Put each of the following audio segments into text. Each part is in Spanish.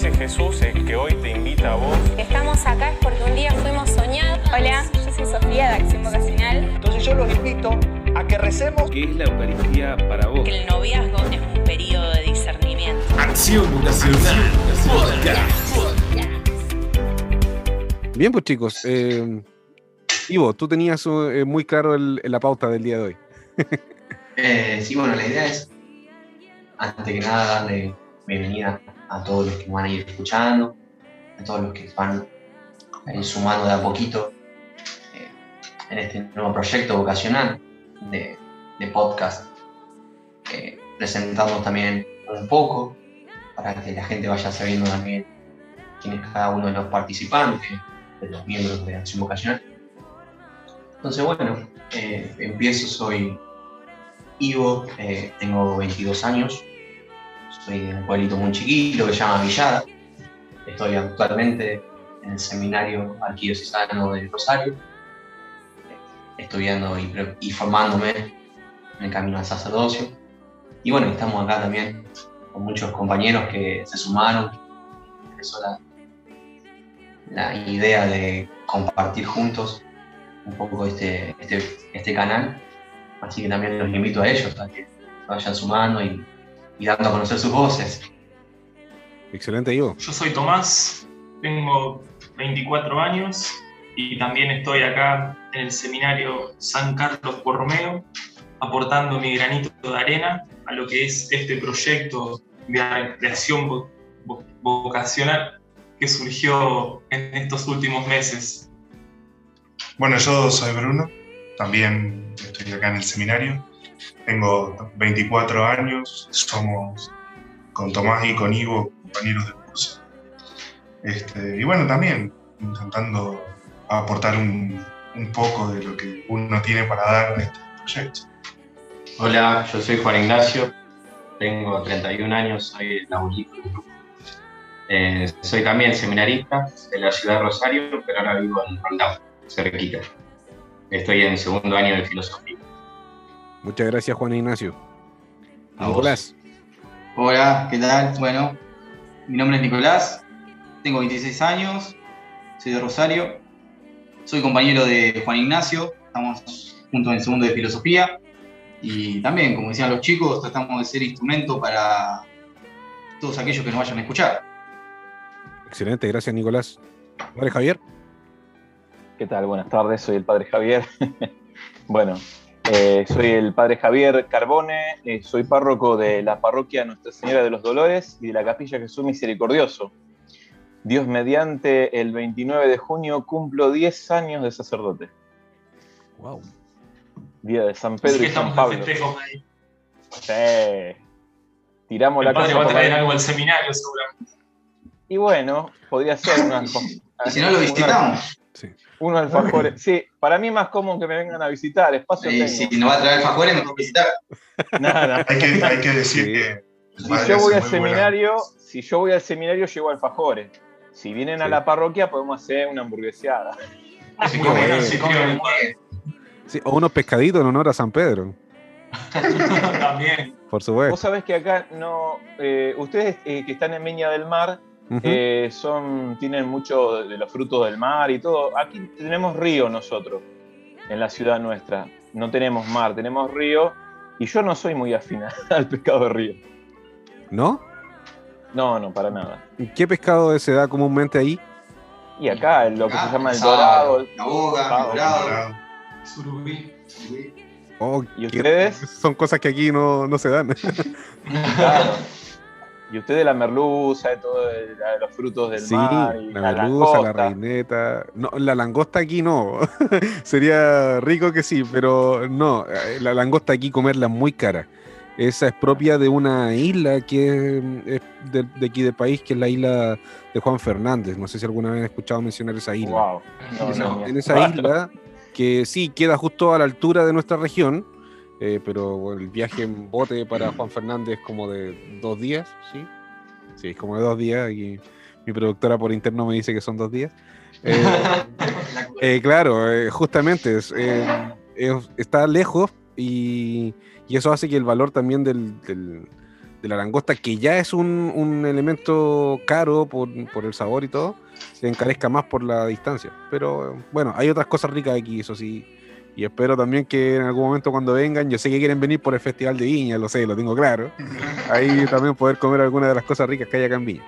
ese Jesús el que hoy te invita a vos. Estamos acá es porque un día fuimos soñados. Hola, yo soy Sofía de Acción Vocacional. Entonces yo los invito a que recemos. ¿Qué es la Eucaristía para vos? Que el noviazgo es un periodo de discernimiento. Acción Vocacional Bien, pues chicos. Eh, Ivo, tú tenías eh, muy claro el, la pauta del día de hoy. eh, sí, bueno, la idea es, antes que nada, darle bienvenida a todos los que van a ir escuchando, a todos los que van a ir sumando de a poquito eh, en este nuevo proyecto vocacional de, podcast, eh, presentándonos también un poco para que la gente vaya sabiendo también quién es cada uno de los participantes, de los miembros de Acción Vocacional. Entonces, bueno, eh, empiezo, soy Ivo, eh, tengo 22 años, soy de un pueblito muy chiquito que se llama Villada. Estoy actualmente en el seminario arquidiocesano de Rosario, estudiando y, y, formándome en el camino al sacerdocio. Y bueno, estamos acá también con muchos compañeros que se sumaron. Empezó la, la idea de compartir juntos un poco este, este, este canal. Así que también los invito a ellos a que vayan sumando y, y dando a conocer sus voces. Excelente, Ivo. Yo soy Tomás, tengo 24 años y también estoy acá en el seminario San Carlos Borromeo, aportando mi granito de arena a lo que es este proyecto de, vo, vocacional que surgió en estos últimos meses. Bueno, yo soy Bruno, también estoy acá en el seminario, tengo 24 años, somos con Tomás y con Ivo compañeros de curso. Este, y bueno, también intentando aportar un, poco de lo que uno tiene para dar a este proyecto. Hola, yo soy Juan Ignacio, tengo 31 años, soy grupo. Eh, soy también seminarista de la ciudad de Rosario, pero ahora vivo en Roldán, cerquita. Estoy en segundo año de filosofía. Muchas gracias, Juan Ignacio. Nicolás. Hola, ¿qué tal? Bueno, mi nombre es Nicolás, tengo 26 años, soy de Rosario, soy compañero de Juan Ignacio, estamos juntos en el segundo de filosofía y también, como decían los chicos, tratamos de ser instrumento para todos aquellos que nos vayan a escuchar. Excelente, gracias Nicolás. Padre Javier. ¿Qué tal? Buenas tardes, soy el Padre Javier. bueno, eh, soy el Padre Javier Carbone, eh, soy párroco de la parroquia Nuestra Señora de los Dolores y de la Capilla Jesús Misericordioso. Dios mediante, el 29 de junio cumplo 10 años de sacerdote. Wow. Día de San Pedro y San Pablo. Sí. Tiramos el la casa. va a traer algo al seminario, seguramente. Y bueno, podría ser una. y si no lo visitamos. Sí. Uno alfajores. Sí, para mí es más común que me vengan a visitar. Espacio sí, tengo. Si nos va a traer alfajores, mejor visitar. Nada. hay, que, hay que decir sí. que. Si yo voy al seminario, buena. si yo voy al seminario, llevo alfajores. Si vienen sí. a la parroquia, podemos hacer una hamburgueseada. Sí, o unos pescaditos en honor a San Pedro. También. Por supuesto. Vos sabés que acá no. Eh, ustedes eh, que están en Viña del Mar, Uh -huh. eh, son, tienen mucho de los frutos del mar y todo. Aquí tenemos río nosotros, en la ciudad nuestra. No tenemos mar, tenemos río. Y yo no soy muy afín al pescado de río. ¿No? No, no, para nada. ¿Qué pescado se da comúnmente ahí? Y acá, lo que ah, se llama el dorado. La boga, el dorado. Surubí. Oh, ¿Y ustedes? Son cosas que aquí no, no se dan. claro. Y ustedes la merluza, de todo el, los frutos del sí, mar. Sí, la, la merluza, langosta. la reineta. No, la langosta aquí no. Sería rico que sí, pero no. La langosta aquí comerla es muy cara. Esa es propia de una isla que es de, de, aquí del país, que es la isla de Juan Fernández. No sé si alguna vez han escuchado mencionar esa isla. Wow. No, esa, no, en esa isla, que sí queda justo a la altura de nuestra región, eh, pero el viaje en bote para Juan Fernández es como de dos días, ¿sí? Sí, es como de dos días y mi productora por interno me dice que son dos días. Eh, eh, claro, justamente es, está lejos y, y, eso hace que el valor también del, del, de la langosta, que ya es un, un elemento caro por, por, el sabor y todo, se encarezca más por la distancia. Pero bueno, hay otras cosas ricas aquí, eso sí. Y espero también que en algún momento cuando vengan, yo sé que quieren venir por el Festival de Viña, lo sé, lo tengo claro. Ahí también poder comer alguna de las cosas ricas que hay acá en Viña.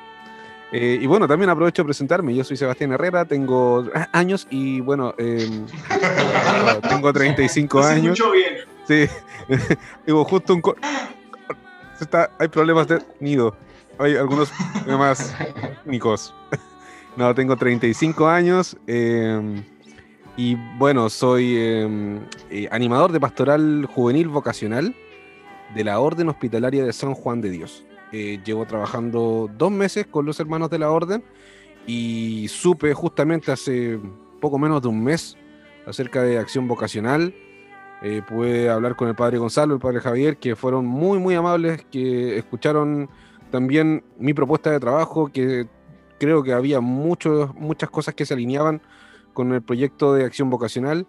Eh, y bueno, también aprovecho de presentarme. Yo soy Sebastián Herrera, tengo años y bueno, eh, tengo 35 años. bien. Sí, digo, justo un. Está, hay problemas de nido. Hay algunos problemas técnicos. No, tengo 35 años. Eh, y bueno, soy eh, eh, animador de pastoral juvenil vocacional de la Orden Hospitalaria de San Juan de Dios. Eh, llevo trabajando dos meses con los hermanos de la Orden y supe justamente hace poco menos de un mes acerca de acción vocacional. pude hablar con el padre Gonzalo, el padre Javier, que fueron muy, muy amables, que escucharon también mi propuesta de trabajo, que creo que había muchos, muchas cosas que se alineaban con el proyecto de acción vocacional.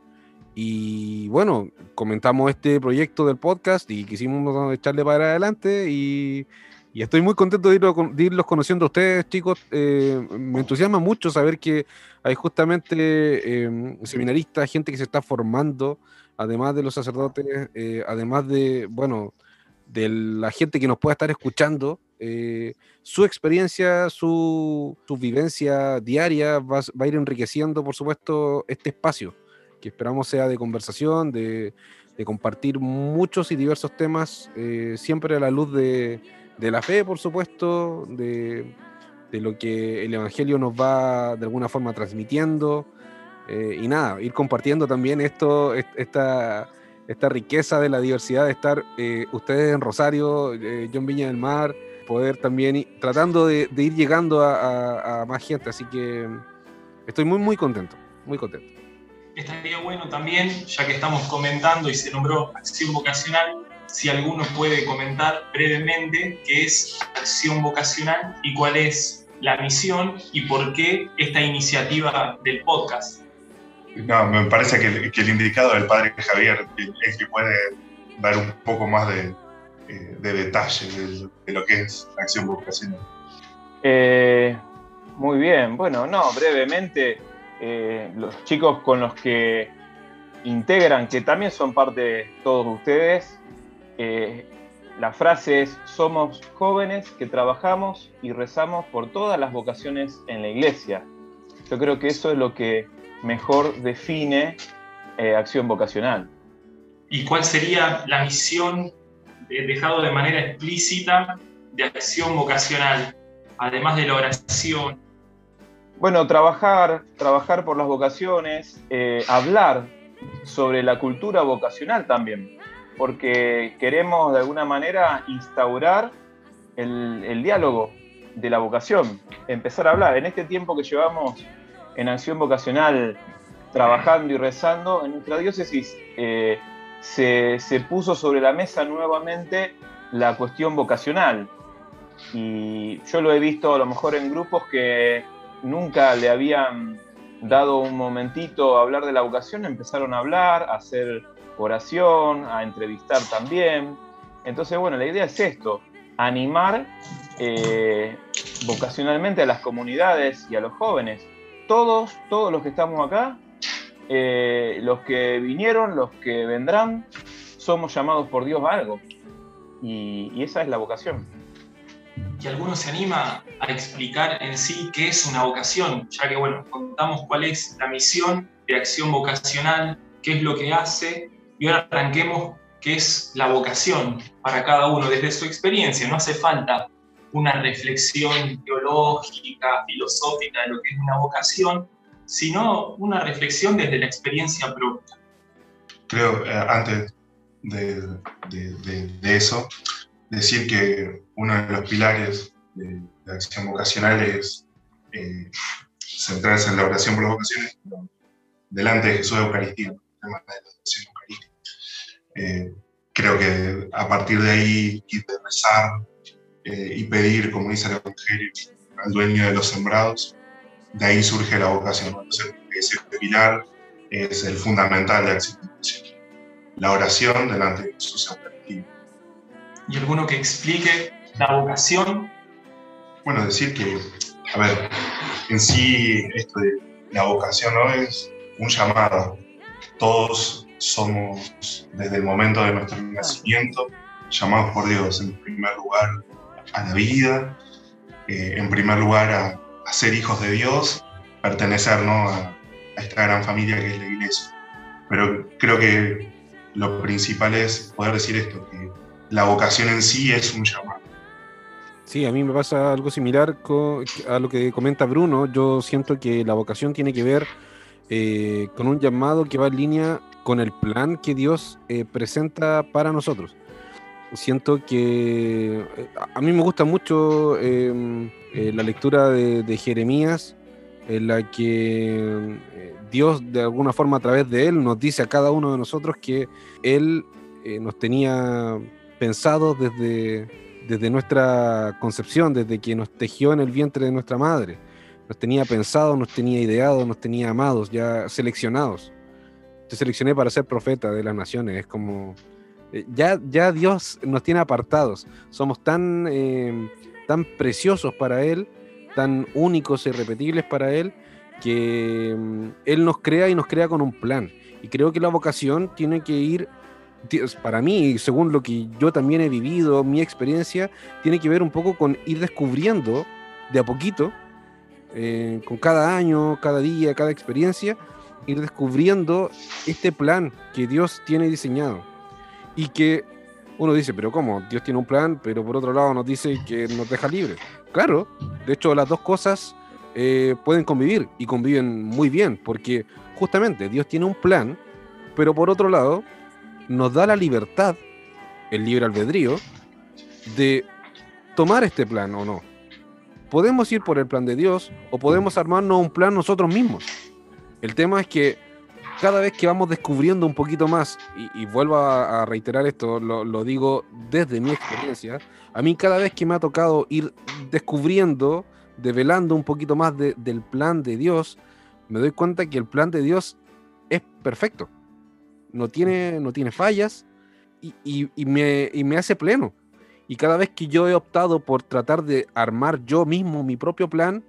Y bueno, comentamos este proyecto del podcast y quisimos echarle para adelante y, estoy muy contento de, irlo, de, irlos conociendo a ustedes, chicos. Eh, me entusiasma mucho saber que hay justamente eh, seminaristas, gente que se está formando, además de los sacerdotes, eh, además de, bueno, de la gente que nos pueda estar escuchando, eh, su experiencia, su, vivencia diaria va, a ir enriqueciendo, por supuesto, este espacio, que esperamos sea de conversación, de, compartir muchos y diversos temas, eh, siempre a la luz de, la fe, por supuesto, de, lo que el Evangelio nos va de alguna forma transmitiendo, eh, y nada, ir compartiendo también esto, esta riqueza de la diversidad de estar eh, ustedes en Rosario, eh, yo en Viña del Mar, poder también ir, tratando de, de, ir llegando a, a, a, más gente. Así que estoy muy, muy contento, muy contento. Estaría bueno también, ya que estamos comentando y se nombró acción vocacional, si alguno puede comentar brevemente qué es acción vocacional y cuál es la misión y por qué esta iniciativa del podcast. No, me parece que el, que el indicado del padre Javier es que puede dar un poco más de, eh, de detalle de, de, lo que es la acción vocacional. Eh, muy bien, bueno, no, brevemente, eh, los chicos con los que integran, que también son parte de todos ustedes, eh, la frase es, somos jóvenes que trabajamos y rezamos por todas las vocaciones en la iglesia. Yo creo que eso es lo que mejor define eh, acción vocacional. ¿Y cuál sería la misión, dejado de manera explícita, de acción vocacional, además de la oración? Bueno, trabajar, trabajar por las vocaciones, eh, hablar sobre la cultura vocacional también, porque queremos de alguna manera instaurar el, el diálogo de la vocación, empezar a hablar. En este tiempo que llevamos en acción vocacional trabajando y rezando, en nuestra diócesis eh, se, puso sobre la mesa nuevamente la cuestión vocacional. Y yo lo he visto a lo mejor en grupos que nunca le habían dado un momentito a hablar de la vocación, empezaron a hablar, a hacer oración, a entrevistar también. Entonces, bueno, la idea es esto, animar eh, vocacionalmente a las comunidades y a los jóvenes todos, todos los que estamos acá, eh, los que vinieron, los que vendrán, somos llamados por Dios a algo. Y, esa es la vocación. ¿Y alguno se anima a explicar en sí qué es una vocación? Ya que, bueno, contamos cuál es la misión de acción vocacional, qué es lo que hace, y ahora arranquemos qué es la vocación para cada uno desde su experiencia. No hace falta una reflexión teológica, filosófica de lo que es una vocación, sino una reflexión desde la experiencia propia. Creo, eh, antes de, de, de, de, eso, decir que uno de los pilares de la acción vocacional es eh, centrarse en la oración por las vocaciones delante de Jesús Eucaristía, el tema de la oración eucarística. Eh, creo que a partir de ahí ir de rezar, y pedir, como dice el Evangelio, al dueño de los sembrados, de ahí surge la vocación. Entonces, ese pilar es el fundamental de acción La oración delante de Jesús Eucaristía. Y alguno que explique la vocación? Bueno, decir que, a ver, en sí esto de la vocación no es un llamado. Todos somos, desde el momento de nuestro nacimiento, llamados por Dios, en primer lugar a la vida, eh, en primer lugar a, ser hijos de Dios, pertenecer ¿no? a, a esta gran familia que es la iglesia. Pero creo que lo principal es poder decir esto, que la vocación en sí es un llamado. Sí, a mí me pasa algo similar a lo que comenta Bruno. Yo siento que la vocación tiene que ver eh, con un llamado que va en línea con el plan que Dios eh, presenta para nosotros. Siento que eh, a mí me gusta mucho em, la lectura de Jeremías, en la que Dios de alguna forma a través de Él nos dice a cada uno de nosotros que Él eh, nos tenía pensado desde, desde nuestra concepción, desde que nos tejió en el vientre de nuestra madre. Nos tenía pensado, nos tenía ideado, nos tenía amados, ya seleccionados. Te seleccioné para ser profeta de las naciones. Es como, eh, ya, ya Dios nos tiene apartados. Somos tan, eh, tan preciosos para Él, tan únicos e irrepetibles para Él, que mm, Él nos crea y nos crea con un plan. Y creo que la vocación tiene que ir, para mí, según lo que yo también he vivido, mi experiencia, tiene que ver un poco con ir descubriendo de a poquito, eh, con cada año, cada día, cada experiencia, ir descubriendo este plan que Dios tiene diseñado. Y que uno dice, pero ¿cómo? Dios tiene un plan, pero por otro lado nos dice que nos deja libres. Claro, de hecho las dos cosas eh, pueden convivir y conviven muy bien, porque justamente Dios tiene un plan, pero por otro lado nos da la libertad, el libre albedrío, de tomar este plan o no. Podemos ir por el plan de Dios o podemos armarnos un plan nosotros mismos. El tema es que cada vez que vamos descubriendo un poquito más, y, vuelvo a, reiterar esto, lo, digo desde mi experiencia, a mí cada vez que me ha tocado ir descubriendo develando un poquito más del plan de Dios, me doy cuenta que el plan de Dios es perfecto. No tiene, no tiene fallas y, me, me hace pleno. Y cada vez que yo he optado por tratar de armar yo mismo mi propio plan,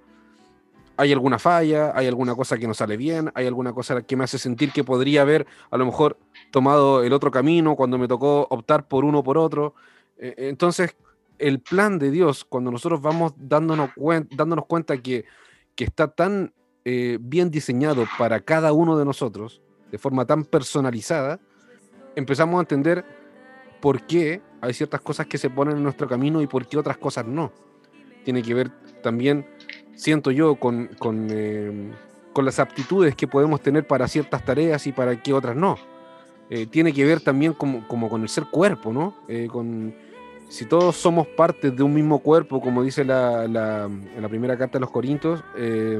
hay alguna falla, hay alguna cosa que no sale bien, hay alguna cosa que me hace sentir que podría haber a lo mejor tomado el otro camino cuando me tocó optar por uno o por otro. Eh, entonces, el plan de Dios, cuando nosotros vamos dándonos, dándonos cuenta que, está tan eh, bien diseñado para cada uno de nosotros, de forma tan personalizada, empezamos a entender por qué hay ciertas cosas que se ponen en nuestro camino y por qué otras cosas no. Tiene que ver también, siento yo, con, con, eh, las aptitudes que podemos tener para ciertas tareas y para qué otras no. Eh, tiene que ver también como, como, con el ser cuerpo, ¿no? con, si todos somos parte de un mismo cuerpo, como dice la, la, la primera carta de los Corintios, eh,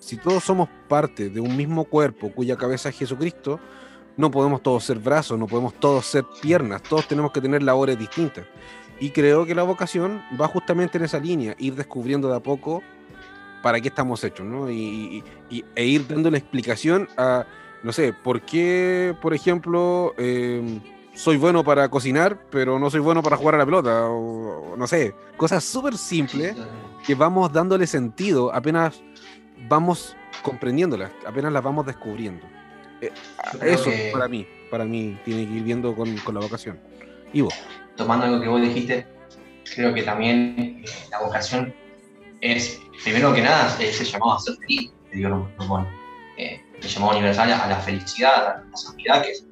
si todos somos parte de un mismo cuerpo cuya cabeza es Jesucristo, no podemos todos ser brazos, no podemos todos ser piernas, todos tenemos que tener labores distintas. Y creo que la vocación va justamente en esa línea, ir descubriendo de a poco para qué estamos hechos, ¿no? Y, e ir dando la explicación a, no sé, por qué, por ejemplo, eh, soy bueno para cocinar, pero no soy bueno para jugar a la pelota, o, no sé, cosas súper simples que vamos dándole sentido apenas vamos comprendiéndolas, apenas las vamos descubriendo. Eh, eso para mí, para mí tiene que ir viendo con, la vocación. Ivo. Tomando algo que vos dijiste, creo que también eh, la vocación es, primero que nada, es el llamado a ser feliz, que Dios nos propone. Eh, el llamado universal a la felicidad, a la santidad, que es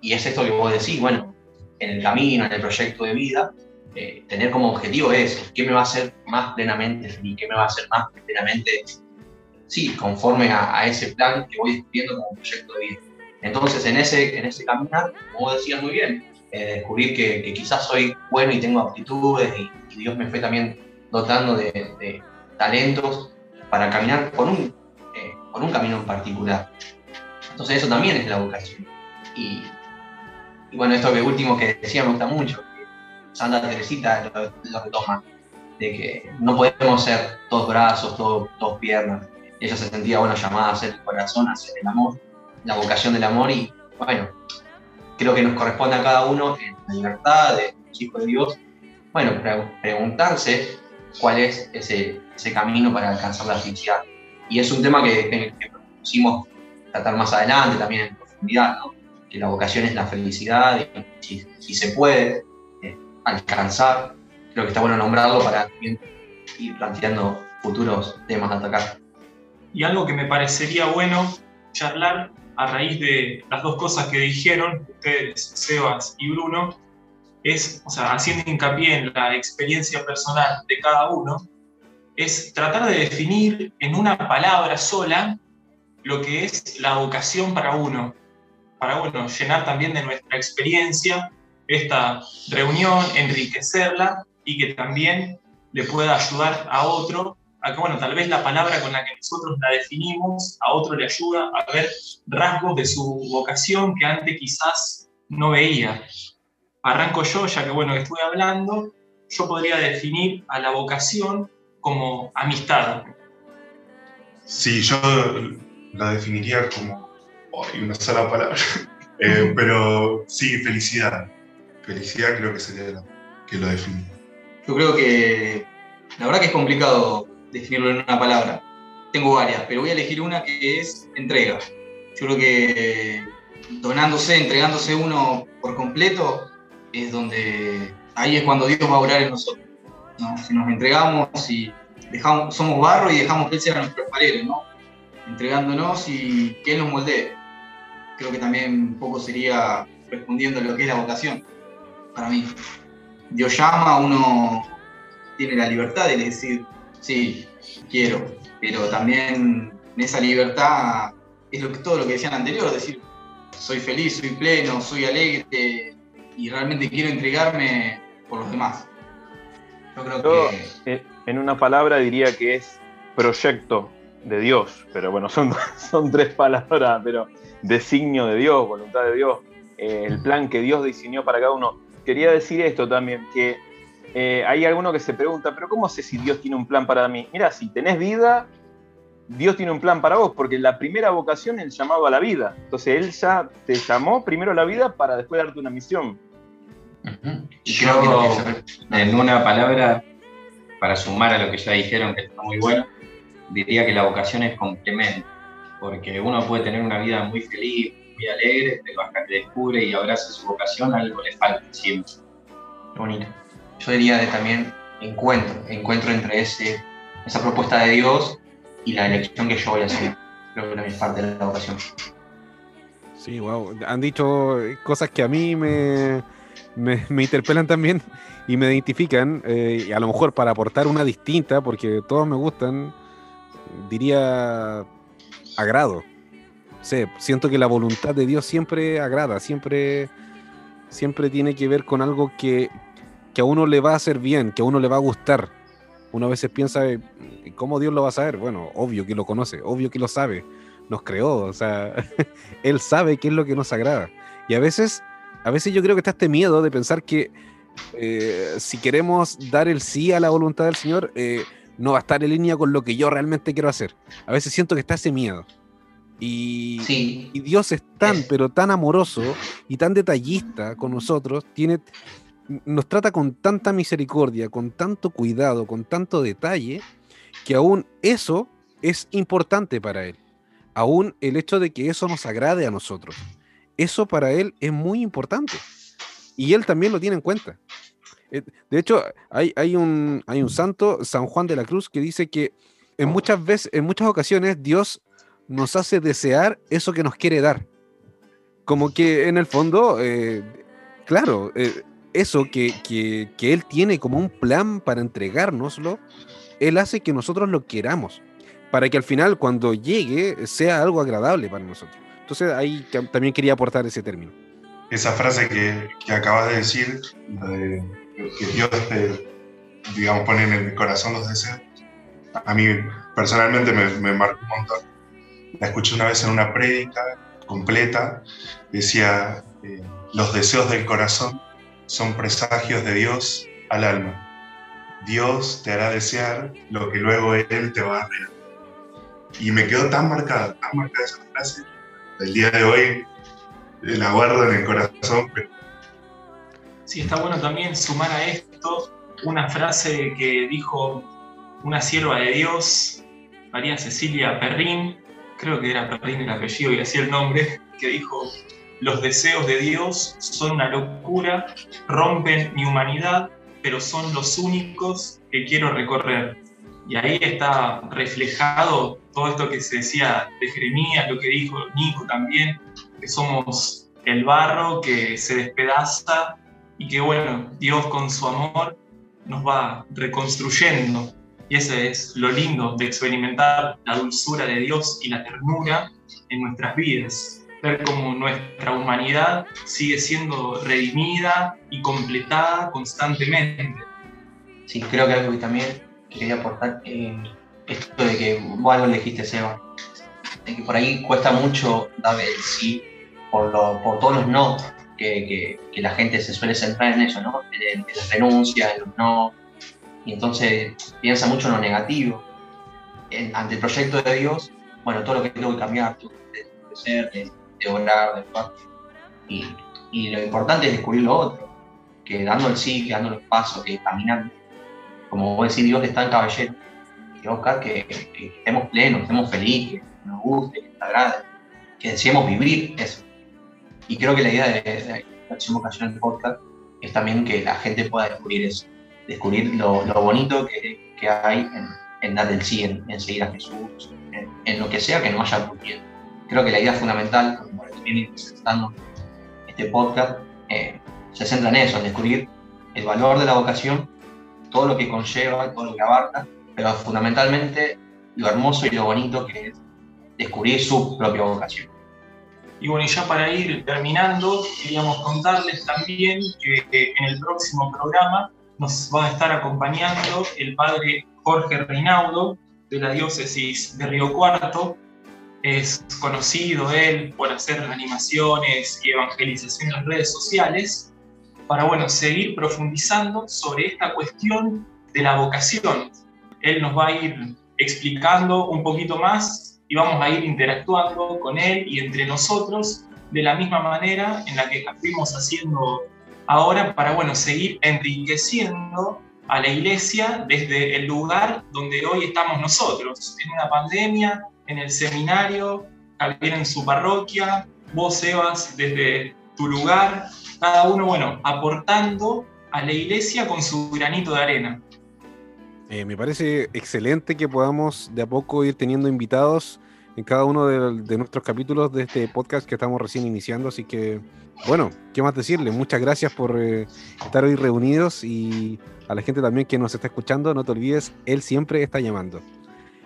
y es esto que vos decís, bueno, en el camino, en el proyecto de vida, eh, tener como objetivo es qué me va a hacer más plenamente feliz, qué me va a hacer más plenamente, sí, conforme a, ese plan que voy descubriendo como proyecto de vida. Entonces, en ese, en ese caminar, como decías muy bien, eh, descubrir que, quizás soy bueno y tengo aptitudes y, Dios me fue también dotando de, talentos para caminar por un, eh, por un camino en particular. Entonces, eso también es la vocación. Y, bueno, esto que último que decía me gusta mucho, Santa Teresita lo, retoma, de que no podemos ser todos brazos, todos piernas. Ella se sentía, bueno, llamada a ser el corazón, a ser el amor, la vocación del amor y, bueno, creo que nos corresponde a cada uno en la libertad de los hijos de Dios bueno, pre- preguntarse cuál es ese, ese camino para alcanzar la felicidad. Y es un tema que, que, que propusimos tratar más adelante también en profundidad, ¿no? que la vocación es la felicidad y si, si se puede eh, alcanzar, creo que está bueno nombrarlo para también ir planteando futuros temas a atacar. Y algo que me parecería bueno charlar a raíz de las dos cosas que dijeron ustedes, Sebas y Bruno, es, o sea, haciendo hincapié en la experiencia personal de cada uno, es tratar de definir en una palabra sola lo que es la vocación para uno, para bueno, llenar también de nuestra experiencia esta reunión, enriquecerla y que también le pueda ayudar a otro a que, bueno, tal vez la palabra con la que nosotros la definimos a otro le ayuda a ver rasgos de su vocación que antes quizás no veía. Arranco yo, ya que, bueno, que estuve hablando, yo podría definir a la vocación como amistad. Sí, yo la definiría como ay, una sola palabra. Eh, pero sí, felicidad. Felicidad creo que sería la que lo define. Yo creo que la verdad que es complicado definirlo en una palabra. Tengo varias, pero voy a elegir una que es entrega. Yo creo que donándose, entregándose uno por completo, es donde ahí es cuando Dios va a orar en nosotros. ¿no? Si nos entregamos y dejamos, somos barro y dejamos que Él sea nuestro alfarero, ¿no? entregándonos y que Él nos moldee. Creo que también un poco sería respondiendo a lo que es la vocación para mí. Dios llama, uno tiene la libertad de decir, sí, quiero, pero también en esa libertad es lo que, todo lo que decían anterior, decir, soy feliz, soy pleno, soy alegre y realmente quiero entregarme por los demás. Yo creo Yo, que eh, en una palabra diría que es proyecto de Dios, pero bueno, son, son tres palabras, pero designio de Dios, voluntad de Dios, eh, el plan que Dios diseñó para cada uno. Quería decir esto también, que eh, hay alguno que se pregunta, pero ¿cómo sé si Dios tiene un plan para mí? Mira, si tenés vida, Dios tiene un plan para vos, porque la primera vocación es el llamado a la vida. Entonces Él ya te llamó primero a la vida para después darte una misión. Yo, en una palabra, para sumar a lo que ya dijeron, que está muy bueno, diría que la vocación es complemento, porque uno puede tener una vida muy feliz, muy alegre, pero hasta que descubre y abraza su vocación, algo le falta siempre. Qué bonito. Yo diría de también encuentro, encuentro entre ese, esa propuesta de Dios y la elección que yo voy a hacer. Creo que también es parte de la vocación. Sí, wow. Han dicho cosas que a mí me, me, interpelan también y me identifican. eh, y a lo mejor para aportar una distinta, porque todos me gustan, diría agrado. Sí, siento que la voluntad de Dios siempre agrada, siempre, siempre tiene que ver con algo que, que a uno le va a hacer bien, que a uno le va a gustar. Uno a veces piensa, eh, ¿cómo Dios lo va a saber? Bueno, obvio que lo conoce, obvio que lo sabe, nos creó, o sea, Él sabe qué es lo que nos agrada. Y a veces, a veces yo creo que está este miedo de pensar que eh, si queremos dar el sí a la voluntad del Señor, eh, no va a estar en línea con lo que yo realmente quiero hacer. A veces siento que está ese miedo. Y, y Dios es tan, pero tan amoroso y tan detallista con nosotros, tiene, nos trata con tanta misericordia, con tanto cuidado, con tanto detalle, que aún eso es importante para Él. Aún el hecho de que eso nos agrade a nosotros. Eso para Él es muy importante. Y Él también lo tiene en cuenta. Eh, De hecho, hay, hay, un, hay un santo, San Juan de la Cruz, que dice que en muchas veces, en muchas ocasiones, Dios nos hace desear eso que nos quiere dar. Como que en el fondo, eh, claro, eh, eso que, que, que Él tiene como un plan para entregárnoslo, Él hace que nosotros lo queramos, para que al final cuando llegue sea algo agradable para nosotros. Entonces ahí tam- también quería aportar ese término. Esa frase que, que acabas de decir, de que Dios te, digamos, pone en el corazón los deseos, a mí personalmente me, me marcó un montón. La escuché una vez en una prédica completa, decía, eh, los deseos del corazón son presagios de Dios al alma. Dios te hará desear lo que luego Él te va a regalar. Y me quedó tan marcada, tan marcada esa frase, el día de hoy la guardo en el corazón, Sí, está bueno también sumar a esto una frase que dijo una sierva de Dios, María Cecilia Perrín, creo que era Perrín el apellido y así el nombre, que dijo, los deseos de Dios son una locura, rompen mi humanidad, pero son los únicos que quiero recorrer. Y ahí está reflejado todo esto que se decía de Jeremías, lo que dijo Nico también, que somos el barro que se despedaza y que bueno, Dios con su amor nos va reconstruyendo. Y ese es lo lindo de experimentar la dulzura de Dios y la ternura en nuestras vidas. Ver cómo nuestra humanidad sigue siendo redimida y completada constantemente. Sí, creo que algo que también quería aportar, eh, esto de que vos algo dijiste, Seba, de que por ahí cuesta mucho dar el sí por, lo, por todos los no que, la gente se suele centrar en eso, ¿no? En, en las renuncias, en los no, y entonces piensa mucho en lo negativo. ante el proyecto de Dios, bueno, todo lo que tengo que cambiar, tengo que ser, de, de orar, de y, y lo importante es descubrir lo otro, que dando el sí, que dando los pasos, que caminando, como vos decís, Dios está en caballero, que que, que, estemos plenos, que estemos felices, que nos guste, que nos agrade, que deseemos vivir eso. Y creo que la idea de, de la acción vocacional del podcast es también que la gente pueda descubrir eso, descubrir lo, lo bonito que, que, hay en, en, dar el sí, en, en seguir a Jesús, en, en, lo que sea que no haya ocurrido. Creo que la idea fundamental, como viene presentando este podcast, eh, se centra en eso, en descubrir el valor de la vocación, todo lo que conlleva, todo lo que abarca, pero fundamentalmente lo hermoso y lo bonito que es descubrir su propia vocación. Y bueno, y ya para ir terminando, queríamos contarles también que en el próximo programa nos va a estar acompañando el padre Jorge Reinaudo de la diócesis de Río Cuarto. Es conocido él por hacer animaciones y evangelización en redes sociales para bueno, seguir profundizando sobre esta cuestión de la vocación. Él nos va a ir explicando un poquito más y vamos a ir interactuando con él y entre nosotros de la misma manera en la que fuimos haciendo ahora para bueno, seguir enriqueciendo a la iglesia desde el lugar donde hoy estamos nosotros, en una pandemia, en el seminario, Javier en su parroquia, vos Evas desde tu lugar, cada uno, bueno, aportando a la iglesia con su granito de arena. Eh, me parece excelente que podamos de a poco ir teniendo invitados en cada uno de, de, nuestros capítulos de este podcast que estamos recién iniciando, así que bueno, ¿qué más decirle? Muchas gracias por eh, estar hoy reunidos y a la gente también que nos está escuchando, no te olvides, Él siempre está llamando.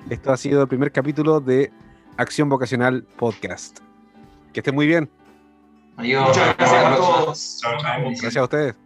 Esto ha sido el primer capítulo de Acción Vocacional Podcast. Que esté muy bien. Adiós. Muchas gracias a todos. Gracias a ustedes.